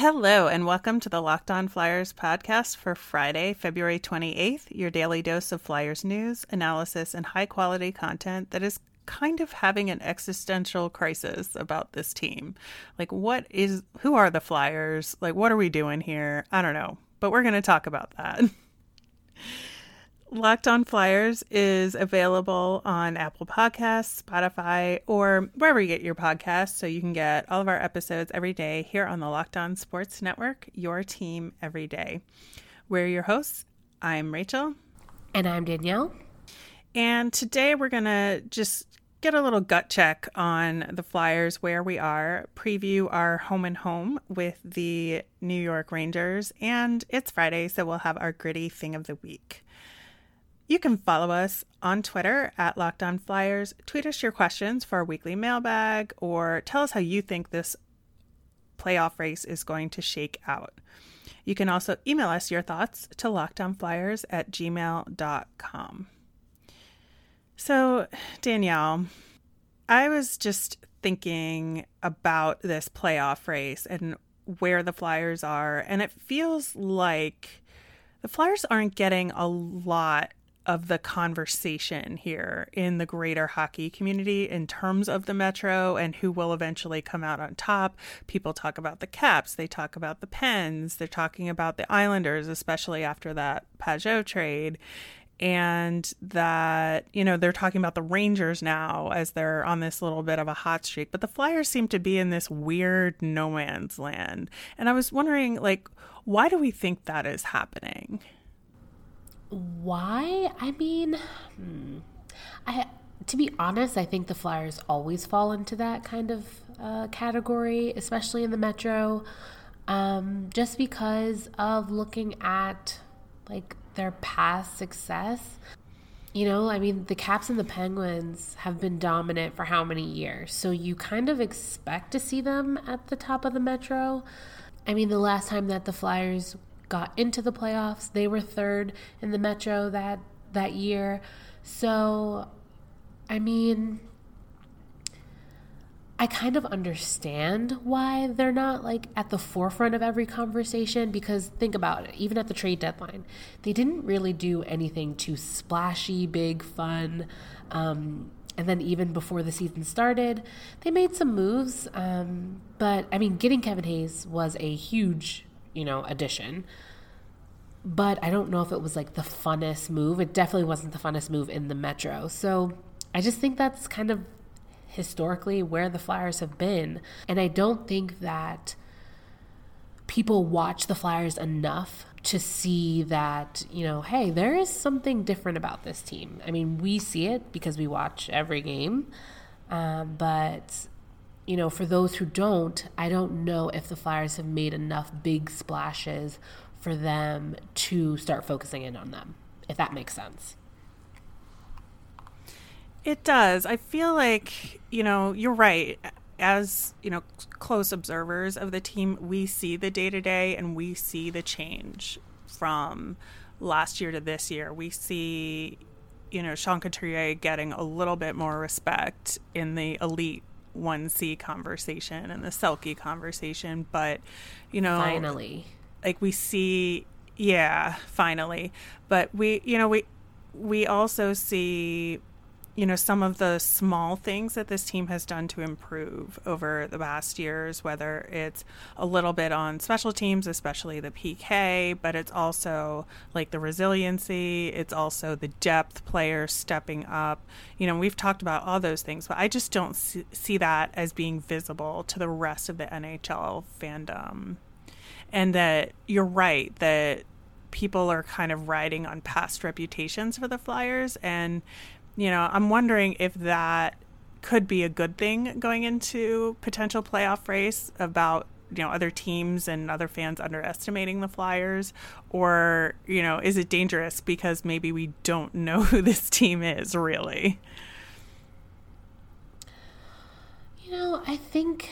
Hello, and welcome to the Locked On Flyers podcast for Friday, February 28th, your daily dose of Flyers news, analysis, and high quality content that is kind of having an existential crisis about this team. Like, what is, who are the Flyers? Like, what are we doing here? I don't know, but we're going to talk about that. Locked On Flyers is available on Apple Podcasts, Spotify, or wherever you get your podcasts. So you can get all of our episodes every day here on the Locked On Sports Network, your team every day. We're your hosts. I'm Rachel. And I'm Danielle. And today we're going to just get a little gut check on the Flyers, where we are, preview our home and home with the New York Rangers. And it's Friday, so we'll have our gritty thing of the week. You can follow us on Twitter at Locked On Flyers. Tweet us your questions for our weekly mailbag or tell us how you think this playoff race is going to shake out. You can also email us your thoughts to lockedonflyers at gmail.com. So, Danielle, I was just thinking about this playoff race and where the Flyers are, and it feels like the Flyers aren't getting a lot of the conversation here in the greater hockey community in terms of the Metro and who will eventually come out on top. People talk about the Caps, they talk about the Pens, they're talking about the Islanders, especially after that Pageau trade. And that, you know, they're talking about the Rangers now as they're on this little bit of a hot streak. But the Flyers seem to be in this weird no man's land. And I was wondering, like, why do we think that is happening? Why? I mean, hmm. I to be honest, I think the Flyers always fall into that kind of uh, category, especially in the Metro, um, just because of looking at like their past success. You know, I mean, the Caps and the Penguins have been dominant for how many years? So you kind of expect to see them at the top of the Metro. I mean, the last time that the Flyers got into the playoffs. They were third in the Metro that that year. So, I mean, I kind of understand why they're not like at the forefront of every conversation because think about it, even at the trade deadline, they didn't really do anything too splashy, big, fun. Um, and then even before the season started, they made some moves. Um, but I mean, getting Kevin Hayes was a huge you know, addition. But I don't know if it was like the funnest move. It definitely wasn't the funnest move in the Metro. So I just think that's kind of historically where the Flyers have been. And I don't think that people watch the Flyers enough to see that, you know, hey, there is something different about this team. I mean, we see it because we watch every game. Um, but you know, for those who don't, I don't know if the Flyers have made enough big splashes for them to start focusing in on them, if that makes sense. It does. I feel like, you know, you're right. As, you know, close observers of the team, we see the day to day and we see the change from last year to this year. We see, you know, Sean Couturier getting a little bit more respect in the elite 1C conversation and the Selke conversation, but you know, finally, like we see, yeah, finally, but we, you know, we we also see you know, some of the small things that this team has done to improve over the past years, whether it's a little bit on special teams, especially the PK, but it's also like the resiliency, it's also the depth players stepping up. You know, we've talked about all those things, but I just don't see that as being visible to the rest of the NHL fandom. And that you're right that people are kind of riding on past reputations for the Flyers and you know, I'm wondering if that could be a good thing going into potential playoff race about you know other teams and other fans underestimating the flyers or you know is it dangerous because maybe we don't know who this team is really? You know i think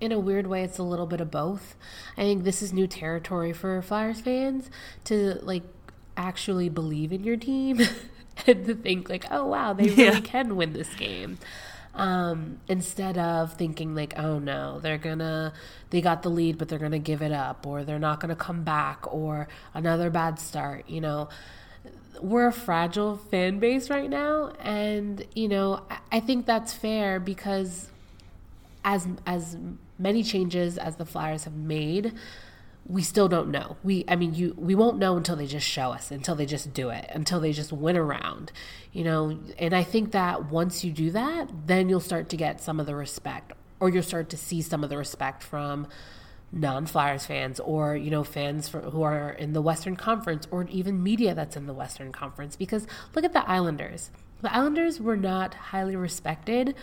in a weird way it's a little bit of both. I think this is new territory for flyers fans to like actually believe in your team and to think like, oh wow, they really yeah. can win this game. um, instead of thinking like, oh no, they're gonna, they got the lead, but they're gonna give it up, or they're not gonna come back, or another bad start. You know, we're a fragile fan base right now, and you know, I think that's fair because as as many changes as the Flyers have made we still don't know. We I mean you we won't know until they just show us, until they just do it, until they just win around. You know, and I think that once you do that, then you'll start to get some of the respect or you'll start to see some of the respect from non-Flyers fans or you know fans for, who are in the Western Conference or even media that's in the Western Conference because look at the Islanders. The Islanders were not highly respected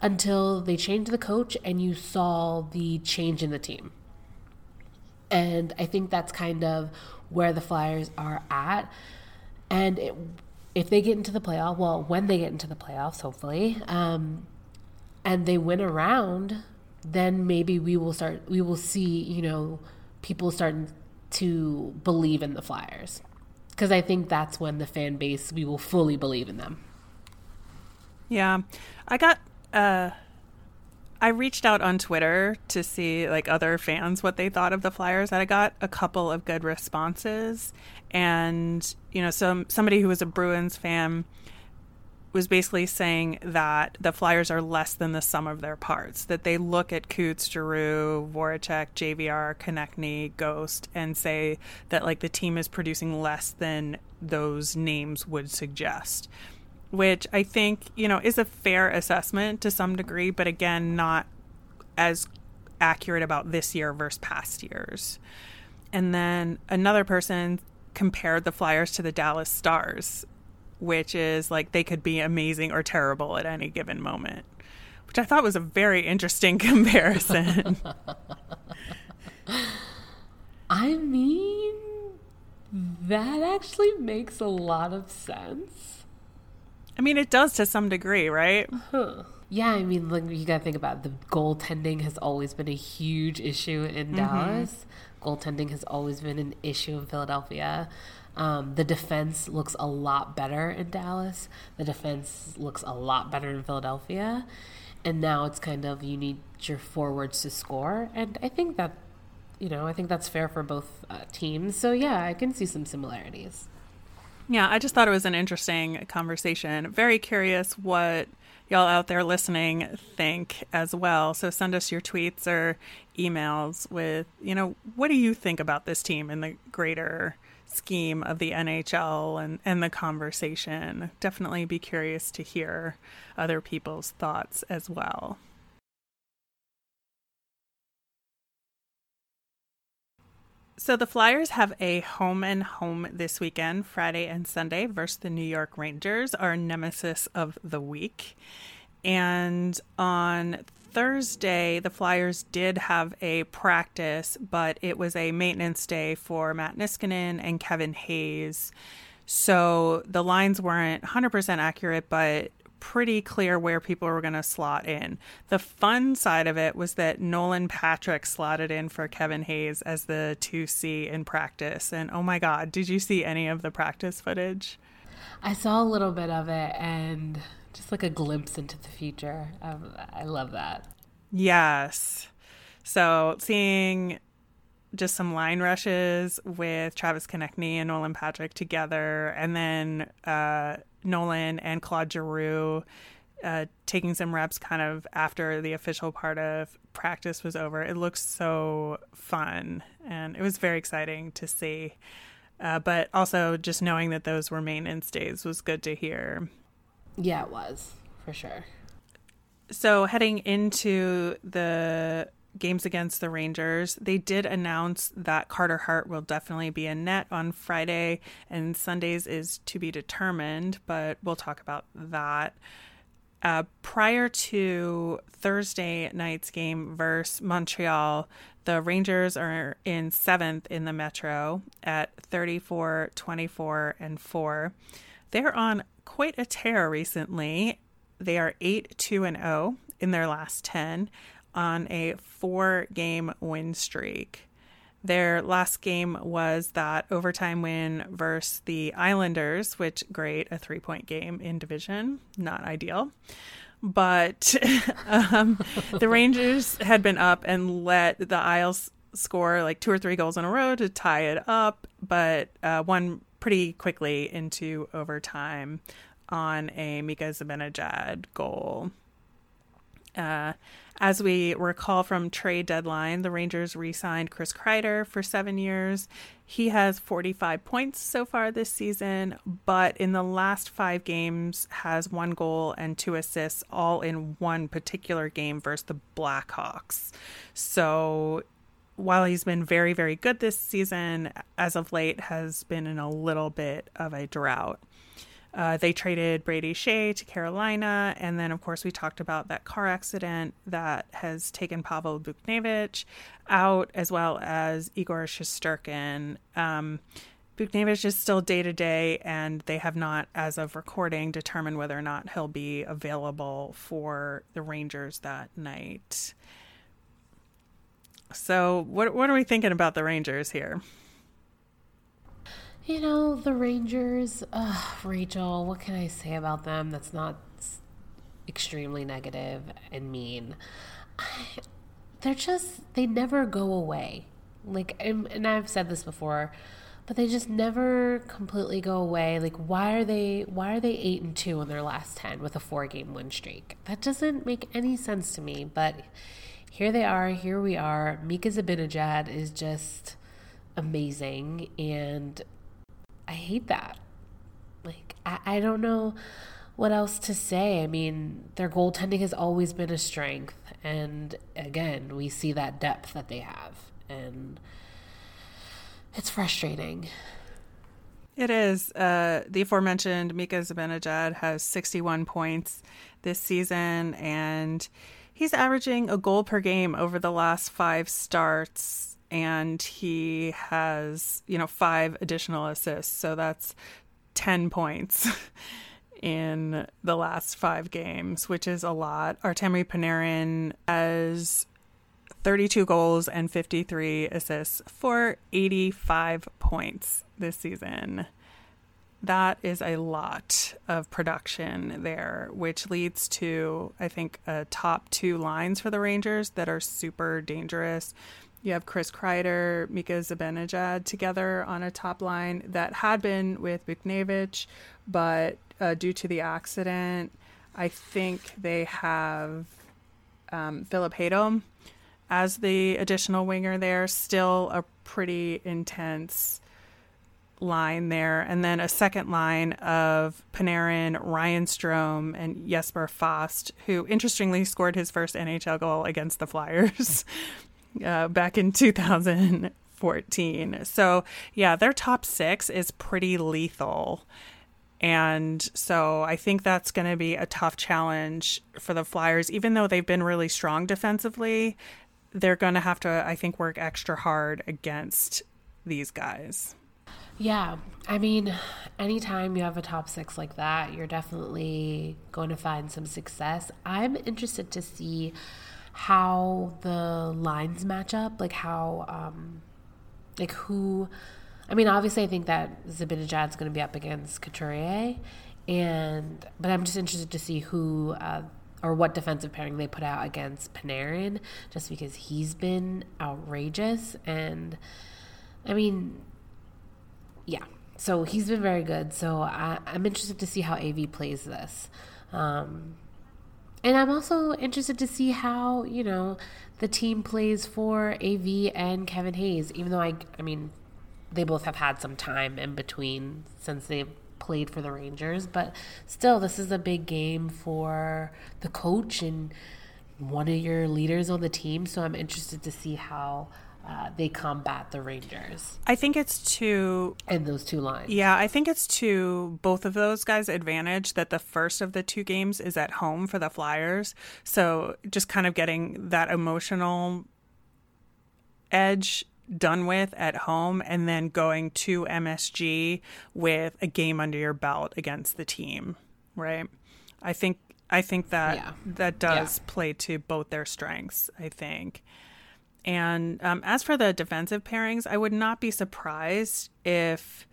until they changed the coach and you saw the change in the team and I think that's kind of where the Flyers are at. And it, if they get into the playoff, well, when they get into the playoffs, hopefully, um, and they win around, then maybe we will start. We will see, you know, people starting to believe in the Flyers, because I think that's when the fan base we will fully believe in them. Yeah, I got uh, I reached out on Twitter to see like other fans what they thought of the Flyers. And I got a couple of good responses, and you know, some somebody who was a Bruins fan was basically saying that the Flyers are less than the sum of their parts. That they look at Coots, Giroux, Voracek, JVR, Konecny, Ghost, and say that like the team is producing less than those names would suggest which I think, you know, is a fair assessment to some degree, but again, not as accurate about this year versus past years. And then another person compared the Flyers to the Dallas Stars, which is like they could be amazing or terrible at any given moment, which I thought was a very interesting comparison. I mean, that actually makes a lot of sense. I mean, it does to some degree, right? Huh. Yeah, I mean, like you got to think about it. the goaltending has always been a huge issue in mm-hmm. Dallas. Goaltending has always been an issue in Philadelphia. Um, the defense looks a lot better in Dallas. The defense looks a lot better in Philadelphia. And now it's kind of you need your forwards to score. And I think that, you know, I think that's fair for both uh, teams. So yeah, I can see some similarities. Yeah, I just thought it was an interesting conversation. Very curious what y'all out there listening think as well. So send us your tweets or emails with, you know, what do you think about this team in the greater scheme of the NHL and, and the conversation? Definitely be curious to hear other people's thoughts as well. So the Flyers have a home and home this weekend, Friday and Sunday, versus the New York Rangers, our nemesis of the week. And on Thursday, the Flyers did have a practice, but it was a maintenance day for Matt Niskanen and Kevin Hayes. So the lines weren't 100% accurate, but pretty clear where people were going to slot in. The fun side of it was that Nolan Patrick slotted in for Kevin Hayes as the 2C in practice. And oh my God, did you see any of the practice footage? I saw a little bit of it and just like a glimpse into the future. Um, I love that. Yes. So seeing just some line rushes with Travis Konecny and Nolan Patrick together, and then uh, Nolan and Claude Giroux uh, taking some reps kind of after the official part of practice was over. It looks so fun, and it was very exciting to see. Uh, but also, just knowing that those were maintenance days was good to hear. Yeah, it was for sure. So, heading into the games against the Rangers, they did announce that Carter Hart will definitely be in net on Friday, and Sundays is to be determined, but we'll talk about that. Uh, prior to Thursday night's game versus Montreal, the Rangers are in seventh in the Metro at 34, 24, and 4. They're on quite a tear recently. They are 8 2 and 0 in their last 10 on a four game win streak. Their last game was that overtime win versus the Islanders, which great, a three point game in division, not ideal. but um, the Rangers had been up and let the Isles score like two or three goals in a row to tie it up, but uh, won pretty quickly into overtime on a Mika Zibanejad goal. Uh, as we recall from trade deadline, the Rangers re-signed Chris Kreider for seven years. He has 45 points so far this season, but in the last five games has one goal and two assists, all in one particular game versus the Blackhawks. So while he's been very, very good this season, as of late has been in a little bit of a drought. Uh, they traded Brady Skjei to Carolina, and then of course we talked about that car accident that has taken Pavel Buchnevich out, as well as Igor Shesterkin. Um, Buchnevich is still day to day, and they have not, as of recording, determined whether or not he'll be available for the Rangers that night. So, what what are we thinking about the Rangers here? You know, the Rangers, uh, Rachel, what can I say about them that's not extremely negative and mean? I, they're just, they never go away. Like, and, and I've said this before, but they just never completely go away. Like, why are they, why are they eight and two in their last 10 with a four game win streak? That doesn't make any sense to me, but here they are, here we are. Mika Zibanejad is just amazing and I hate that. Like, I, I don't know what else to say. I mean, their goaltending has always been a strength. And again, we see that depth that they have. And it's frustrating. It is. Uh, the aforementioned Mika Zibanejad has 61 points this season, and he's averaging a goal per game over the last five starts and he has, you know, five additional assists. So that's 10 points in the last five games, which is a lot. Artemi Panarin has 32 goals and 53 assists for 85 points this season. That is a lot of production there, which leads to, I think, a top two lines for the Rangers that are super dangerous you have Chris Kreider, Mika Zibanejad together on a top line that had been with Buchnevich, but uh, due to the accident, I think they have um, Filip Chytil as the additional winger there. Still a pretty intense line there. And then a second line of Panarin, Ryan Strome, and Jesper Fast, who interestingly scored his first NHL goal against the Flyers uh, back in 2014. So, yeah, their top six is pretty lethal. And so I think that's going to be a tough challenge for the Flyers. Even though they've been really strong defensively, they're going to have to, I think, work extra hard against these guys. Yeah. I mean, anytime you have a top six like that, you're definitely going to find some success. I'm interested to see how the lines match up, like how, um, like who. I mean, obviously, I think that Zibanejad's going to be up against Couturier, and but I'm just interested to see who uh, or what defensive pairing they put out against Panarin, just because he's been outrageous, and I mean, yeah. So he's been very good. So I, am interested to see how AV plays this. Um, and I'm also interested to see how, you know, the team plays for AV and Kevin Hayes, even though I, I mean, they both have had some time in between since they've played for the Rangers, but still, this is a big game for the coach and one of your leaders on the team. So I'm interested to see how uh, they combat the Rangers. I think it's to in those two lines. Yeah, I think it's to both of those guys' advantage that the first of the two games is at home for the Flyers. So just kind of getting that emotional edge done with at home and then going to MSG with a game under your belt against the team, right? I think I think that yeah. that does yeah. play to both their strengths, I think. And um, as for the defensive pairings, I would not be surprised if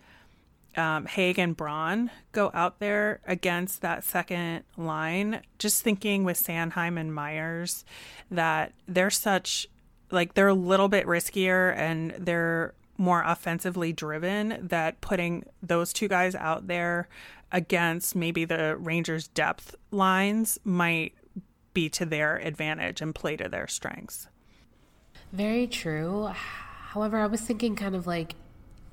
um, Hague and Braun go out there against that second line, just thinking with Sanheim and Myers that they're such like they're a little bit riskier and they're more offensively driven that putting those two guys out there against maybe the Rangers depth lines might be to their advantage and play to their strengths. Very true. However, I was thinking kind of like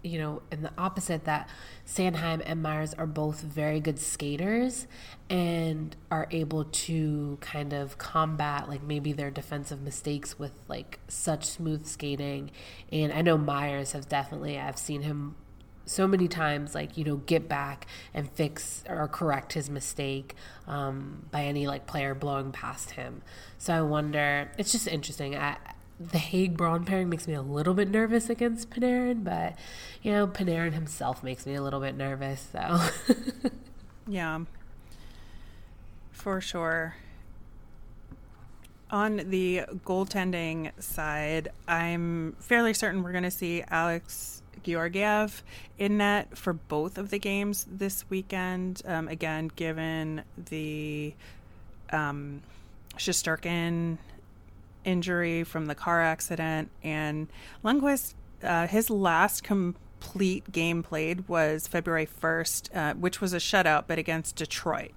you know, in the opposite, that Sanheim and Myers are both very good skaters and are able to kind of combat like maybe their defensive mistakes with like such smooth skating. And I know Myers has definitely, I've seen him so many times like you know get back and fix or correct his mistake um, by any like player blowing past him so i wonder it's just interesting I, the Hague Braun pairing makes me a little bit nervous against Panarin, but you know, Panarin himself makes me a little bit nervous, so Yeah. For sure. On the goaltending side, I'm fairly certain we're going to see Alex Georgiev in net for both of the games this weekend. Um, again, given the um, Shesterkin injury from the car accident, and Lundqvist, uh, his last complete game played was February 1st, uh, which was a shutout, but against Detroit.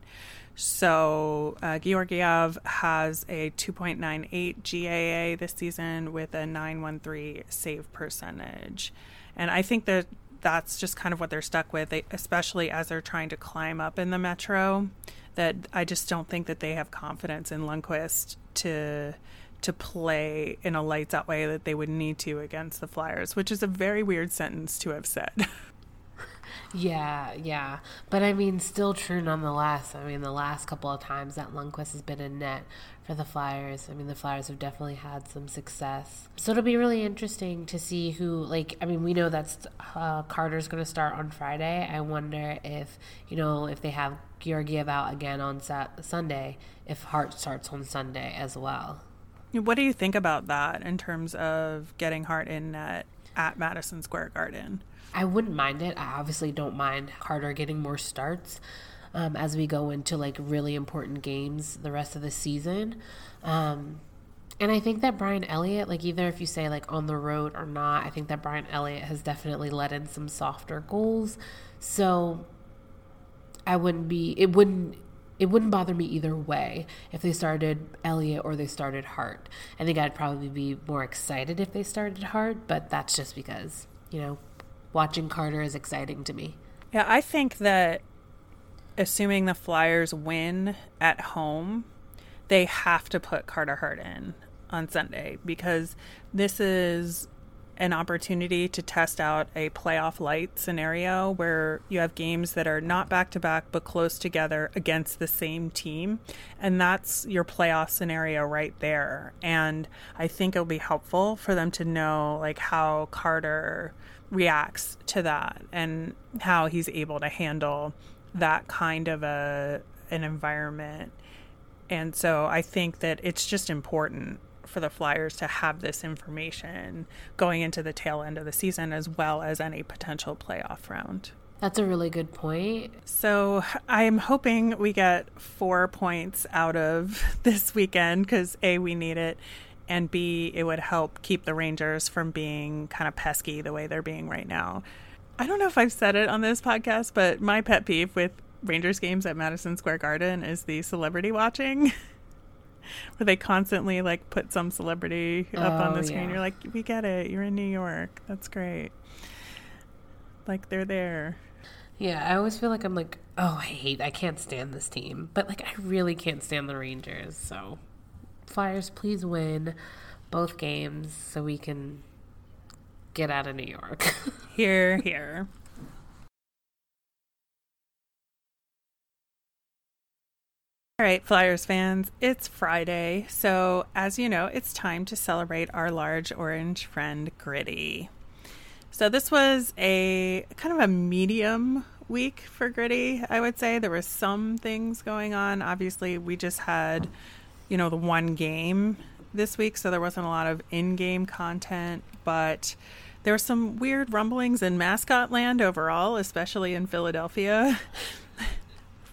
So uh, Georgiev has a 2.98 GAA this season with a 913 save percentage. And I think that that's just kind of what they're stuck with, especially as they're trying to climb up in the Metro. That I just don't think that they have confidence in Lundqvist to to play in a lights out way that they would need to against the Flyers, which is a very weird sentence to have said. yeah, yeah. But I mean, still true nonetheless. I mean, the last couple of times that Lundqvist has been in net for the Flyers, I mean, the Flyers have definitely had some success. So it'll be really interesting to see who, like, I mean, we know that uh, Carter's going to start on Friday. I wonder if, you know, if they have Georgiev out again on Sunday, if Hart starts on Sunday as well. What do you think about that in terms of getting Hart in net at Madison Square Garden? I wouldn't mind it. I obviously don't mind Carter getting more starts um, as we go into like really important games the rest of the season. Um, and I think that Brian Elliott, like either if you say like on the road or not, I think that Brian Elliott has definitely let in some softer goals. So I wouldn't be, it wouldn't it wouldn't bother me either way if they started Elliott or they started Hart. I think I'd probably be more excited if they started Hart, but that's just because, you know, watching Carter is exciting to me. Yeah, I think that assuming the Flyers win at home, they have to put Carter Hart in on Sunday because this is an opportunity to test out a playoff light scenario where you have games that are not back to back but close together against the same team. And that's your playoff scenario right there. And I think it'll be helpful for them to know like how Carter reacts to that and how he's able to handle that kind of a an environment. And so I think that it's just important for the Flyers to have this information going into the tail end of the season as well as any potential playoff round. That's a really good point. So I'm hoping we get four points out of this weekend because A, we need it, and B, it would help keep the Rangers from being kind of pesky the way they're being right now. I don't know if I've said it on this podcast, but my pet peeve with Rangers games at Madison Square Garden is the celebrity watching. where they constantly like put some celebrity up oh, on the oh, screen. Yeah. You're like, we get it. You're in New York. That's great. Like they're there. Yeah, I always feel like I'm like, oh, I hate, I can't stand this team, but like I really can't stand the Rangers. So, Flyers, please win both games so we can get out of New York. here, here. All right, Flyers fans, it's Friday, so as you know, it's time to celebrate our large orange friend Gritty. So this was a kind of a medium week for Gritty, I would say. There were some things going on. Obviously, we just had, you know, the one game this week, so there wasn't a lot of in-game content, but there were some weird rumblings in mascot land overall, especially in Philadelphia,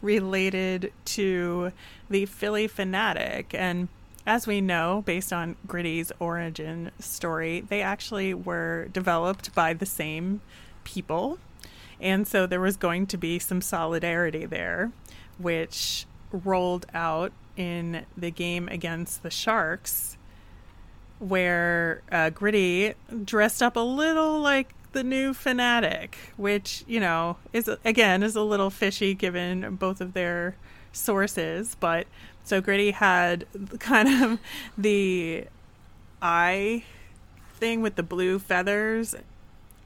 related to the Phillie Phanatic. And as we know, based on Gritty's origin story, they actually were developed by the same people. And so there was going to be some solidarity there, which rolled out in the game against the Sharks, where uh, Gritty dressed up a little like the new Phanatic, which, you know, is again is a little fishy given both of their sources. But so Gritty had kind of the eye thing with the blue feathers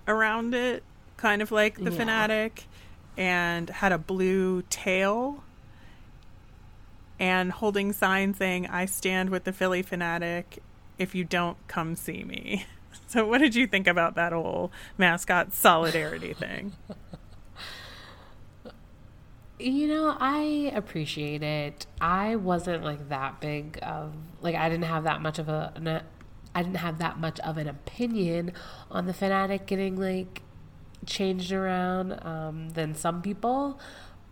around it, kind of like the yeah. Phanatic, and had a blue tail and holding signs saying, I stand with the Phillie Phanatic. If you don't, come see me. So, what did you think about that whole mascot solidarity thing? You know, I appreciate it. I wasn't like that big of like I didn't have that much of a I didn't have that much of an opinion on the Phanatic getting like changed around um, than some people.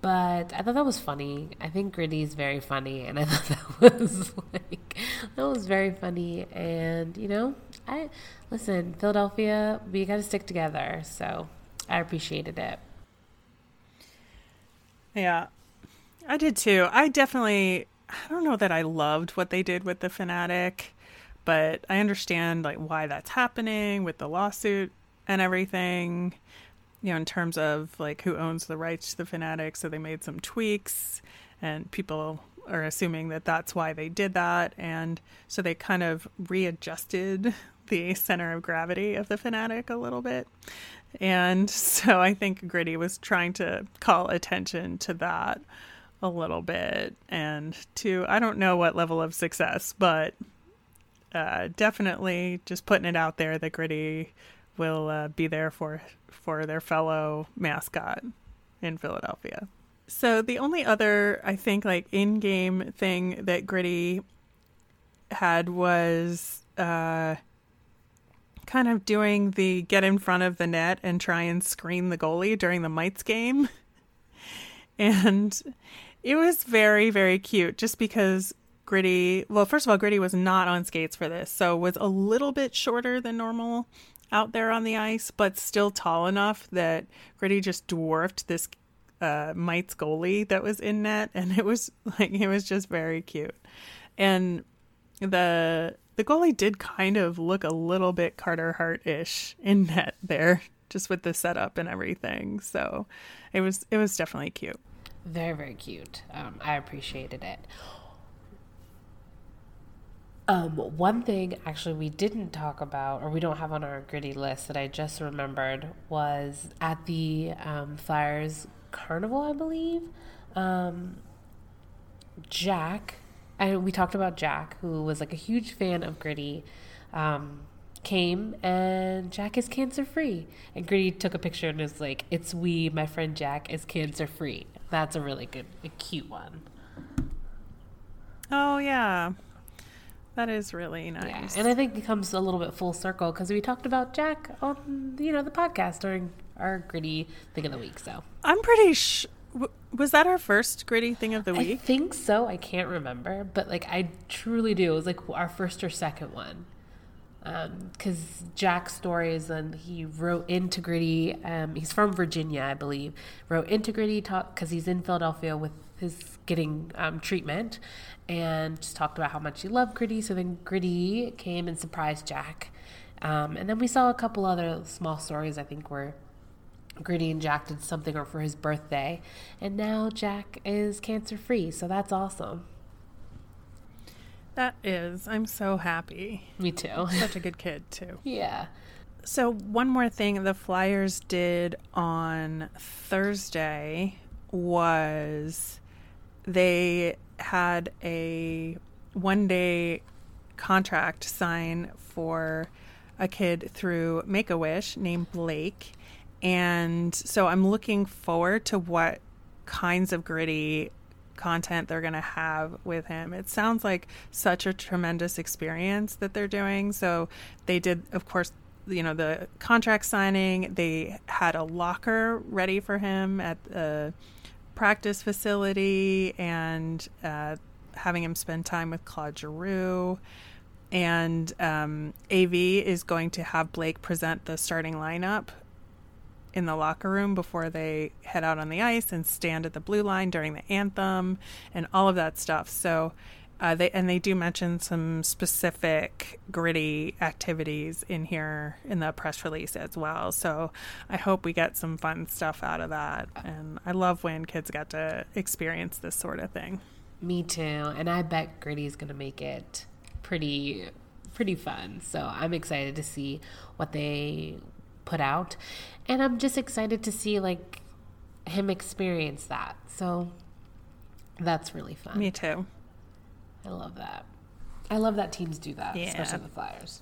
But I thought that was funny. I think Gritty is very funny, and I thought that was like that was very funny. And you know, I listen, Philadelphia, we got to stick together. So I appreciated it. Yeah, I did too. I definitely. I don't know that I loved what they did with the Phanatic, but I understand like why that's happening with the lawsuit and everything you know, in terms of like who owns the rights to the Phanatic. So they made some tweaks, and people are assuming that that's why they did that. And so they kind of readjusted the center of gravity of the Phanatic a little bit. And so I think Gritty was trying to call attention to that a little bit and to, I don't know what level of success, but uh, definitely just putting it out there that Gritty will uh, be there for for their fellow mascot in Philadelphia. So the only other I think like in-game thing that Gritty had was uh, kind of doing the get in front of the net and try and screen the goalie during the Mites game. And it was very very cute just because Gritty, well first of all Gritty was not on skates for this, so was a little bit shorter than normal out there on the ice, but still tall enough that Gritty just dwarfed this uh, Mites goalie that was in net, and it was like it was just very cute. And the the goalie did kind of look a little bit Carter Hart ish in net there, just with the setup and everything. So it was it was definitely cute. Very very cute. Um, I appreciated it. Um, one thing actually we didn't talk about, or we don't have on our gritty list that I just remembered, was at the um, Flyers Carnival, I believe. Um, Jack, and we talked about Jack, who was like a huge fan of Gritty, um, came and Jack is cancer free. And Gritty took a picture and was like, "It's we, my friend Jack, is cancer free." That's a really good, a cute one. Oh yeah, that is really nice. Yeah. And I think it comes a little bit full circle because we talked about Jack on you know the podcast during our gritty thing of the week. So I'm pretty sure. Was that our first gritty thing of the week? I think so. I can't remember, but like I truly do. It was like our first or second one. Because um, Jack's is then he wrote into Gritty. Um, he's from Virginia, I believe. Wrote into Gritty because he's in Philadelphia with his getting um, treatment, and just talked about how much he loved Gritty. So then Gritty came and surprised Jack. Um, and then we saw a couple other small stories, I think, where Gritty and Jack did something or for his birthday. And now Jack is cancer free. So that's awesome. That is. I'm so happy. Me too. Such a good kid, too. yeah. So, one more thing the Flyers did on Thursday was they had a one day contract sign for a kid through Make a Wish named Blake. And so I'm looking forward to what kinds of gritty content they're going to have with him. It sounds like such a tremendous experience that they're doing. So they did, of course, you know the contract signing. They had a locker ready for him at the practice facility and uh, having him spend time with Claude Giroux. And um, AV is going to have Blake present the starting lineup in the locker room before they head out on the ice and stand at the blue line during the anthem and all of that stuff. So uh, they and they do mention some specific gritty activities in here in the press release as well. So I hope we get some fun stuff out of that. And I love when kids get to experience this sort of thing. Me too. And I bet gritty is gonna make it pretty pretty fun. So I'm excited to see what they put out. And I'm just excited to see like him experience that. So that's really fun. Me too. I love that. I love that teams do that, yeah. especially the Flyers.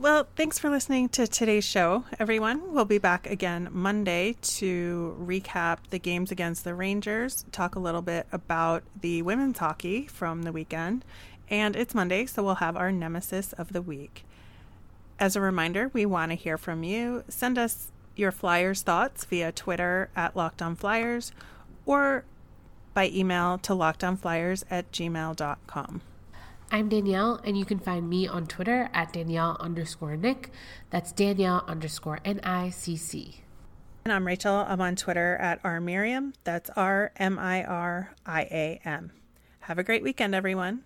Well, thanks for listening to today's show, everyone. We'll be back again Monday to recap the games against the Rangers, talk a little bit about the women's hockey from the weekend. And it's Monday, so we'll have our nemesis of the week. As a reminder, we want to hear from you. Send us your Flyers thoughts via Twitter at Locked On Flyers or by email to lockedonflyers at gmail.com. I'm Danielle, and you can find me on Twitter at Danielle underscore Nick. That's Danielle underscore N I C C. And I'm Rachel. I'm on Twitter at R Miriam. That's R M I R I A M. Have a great weekend, everyone.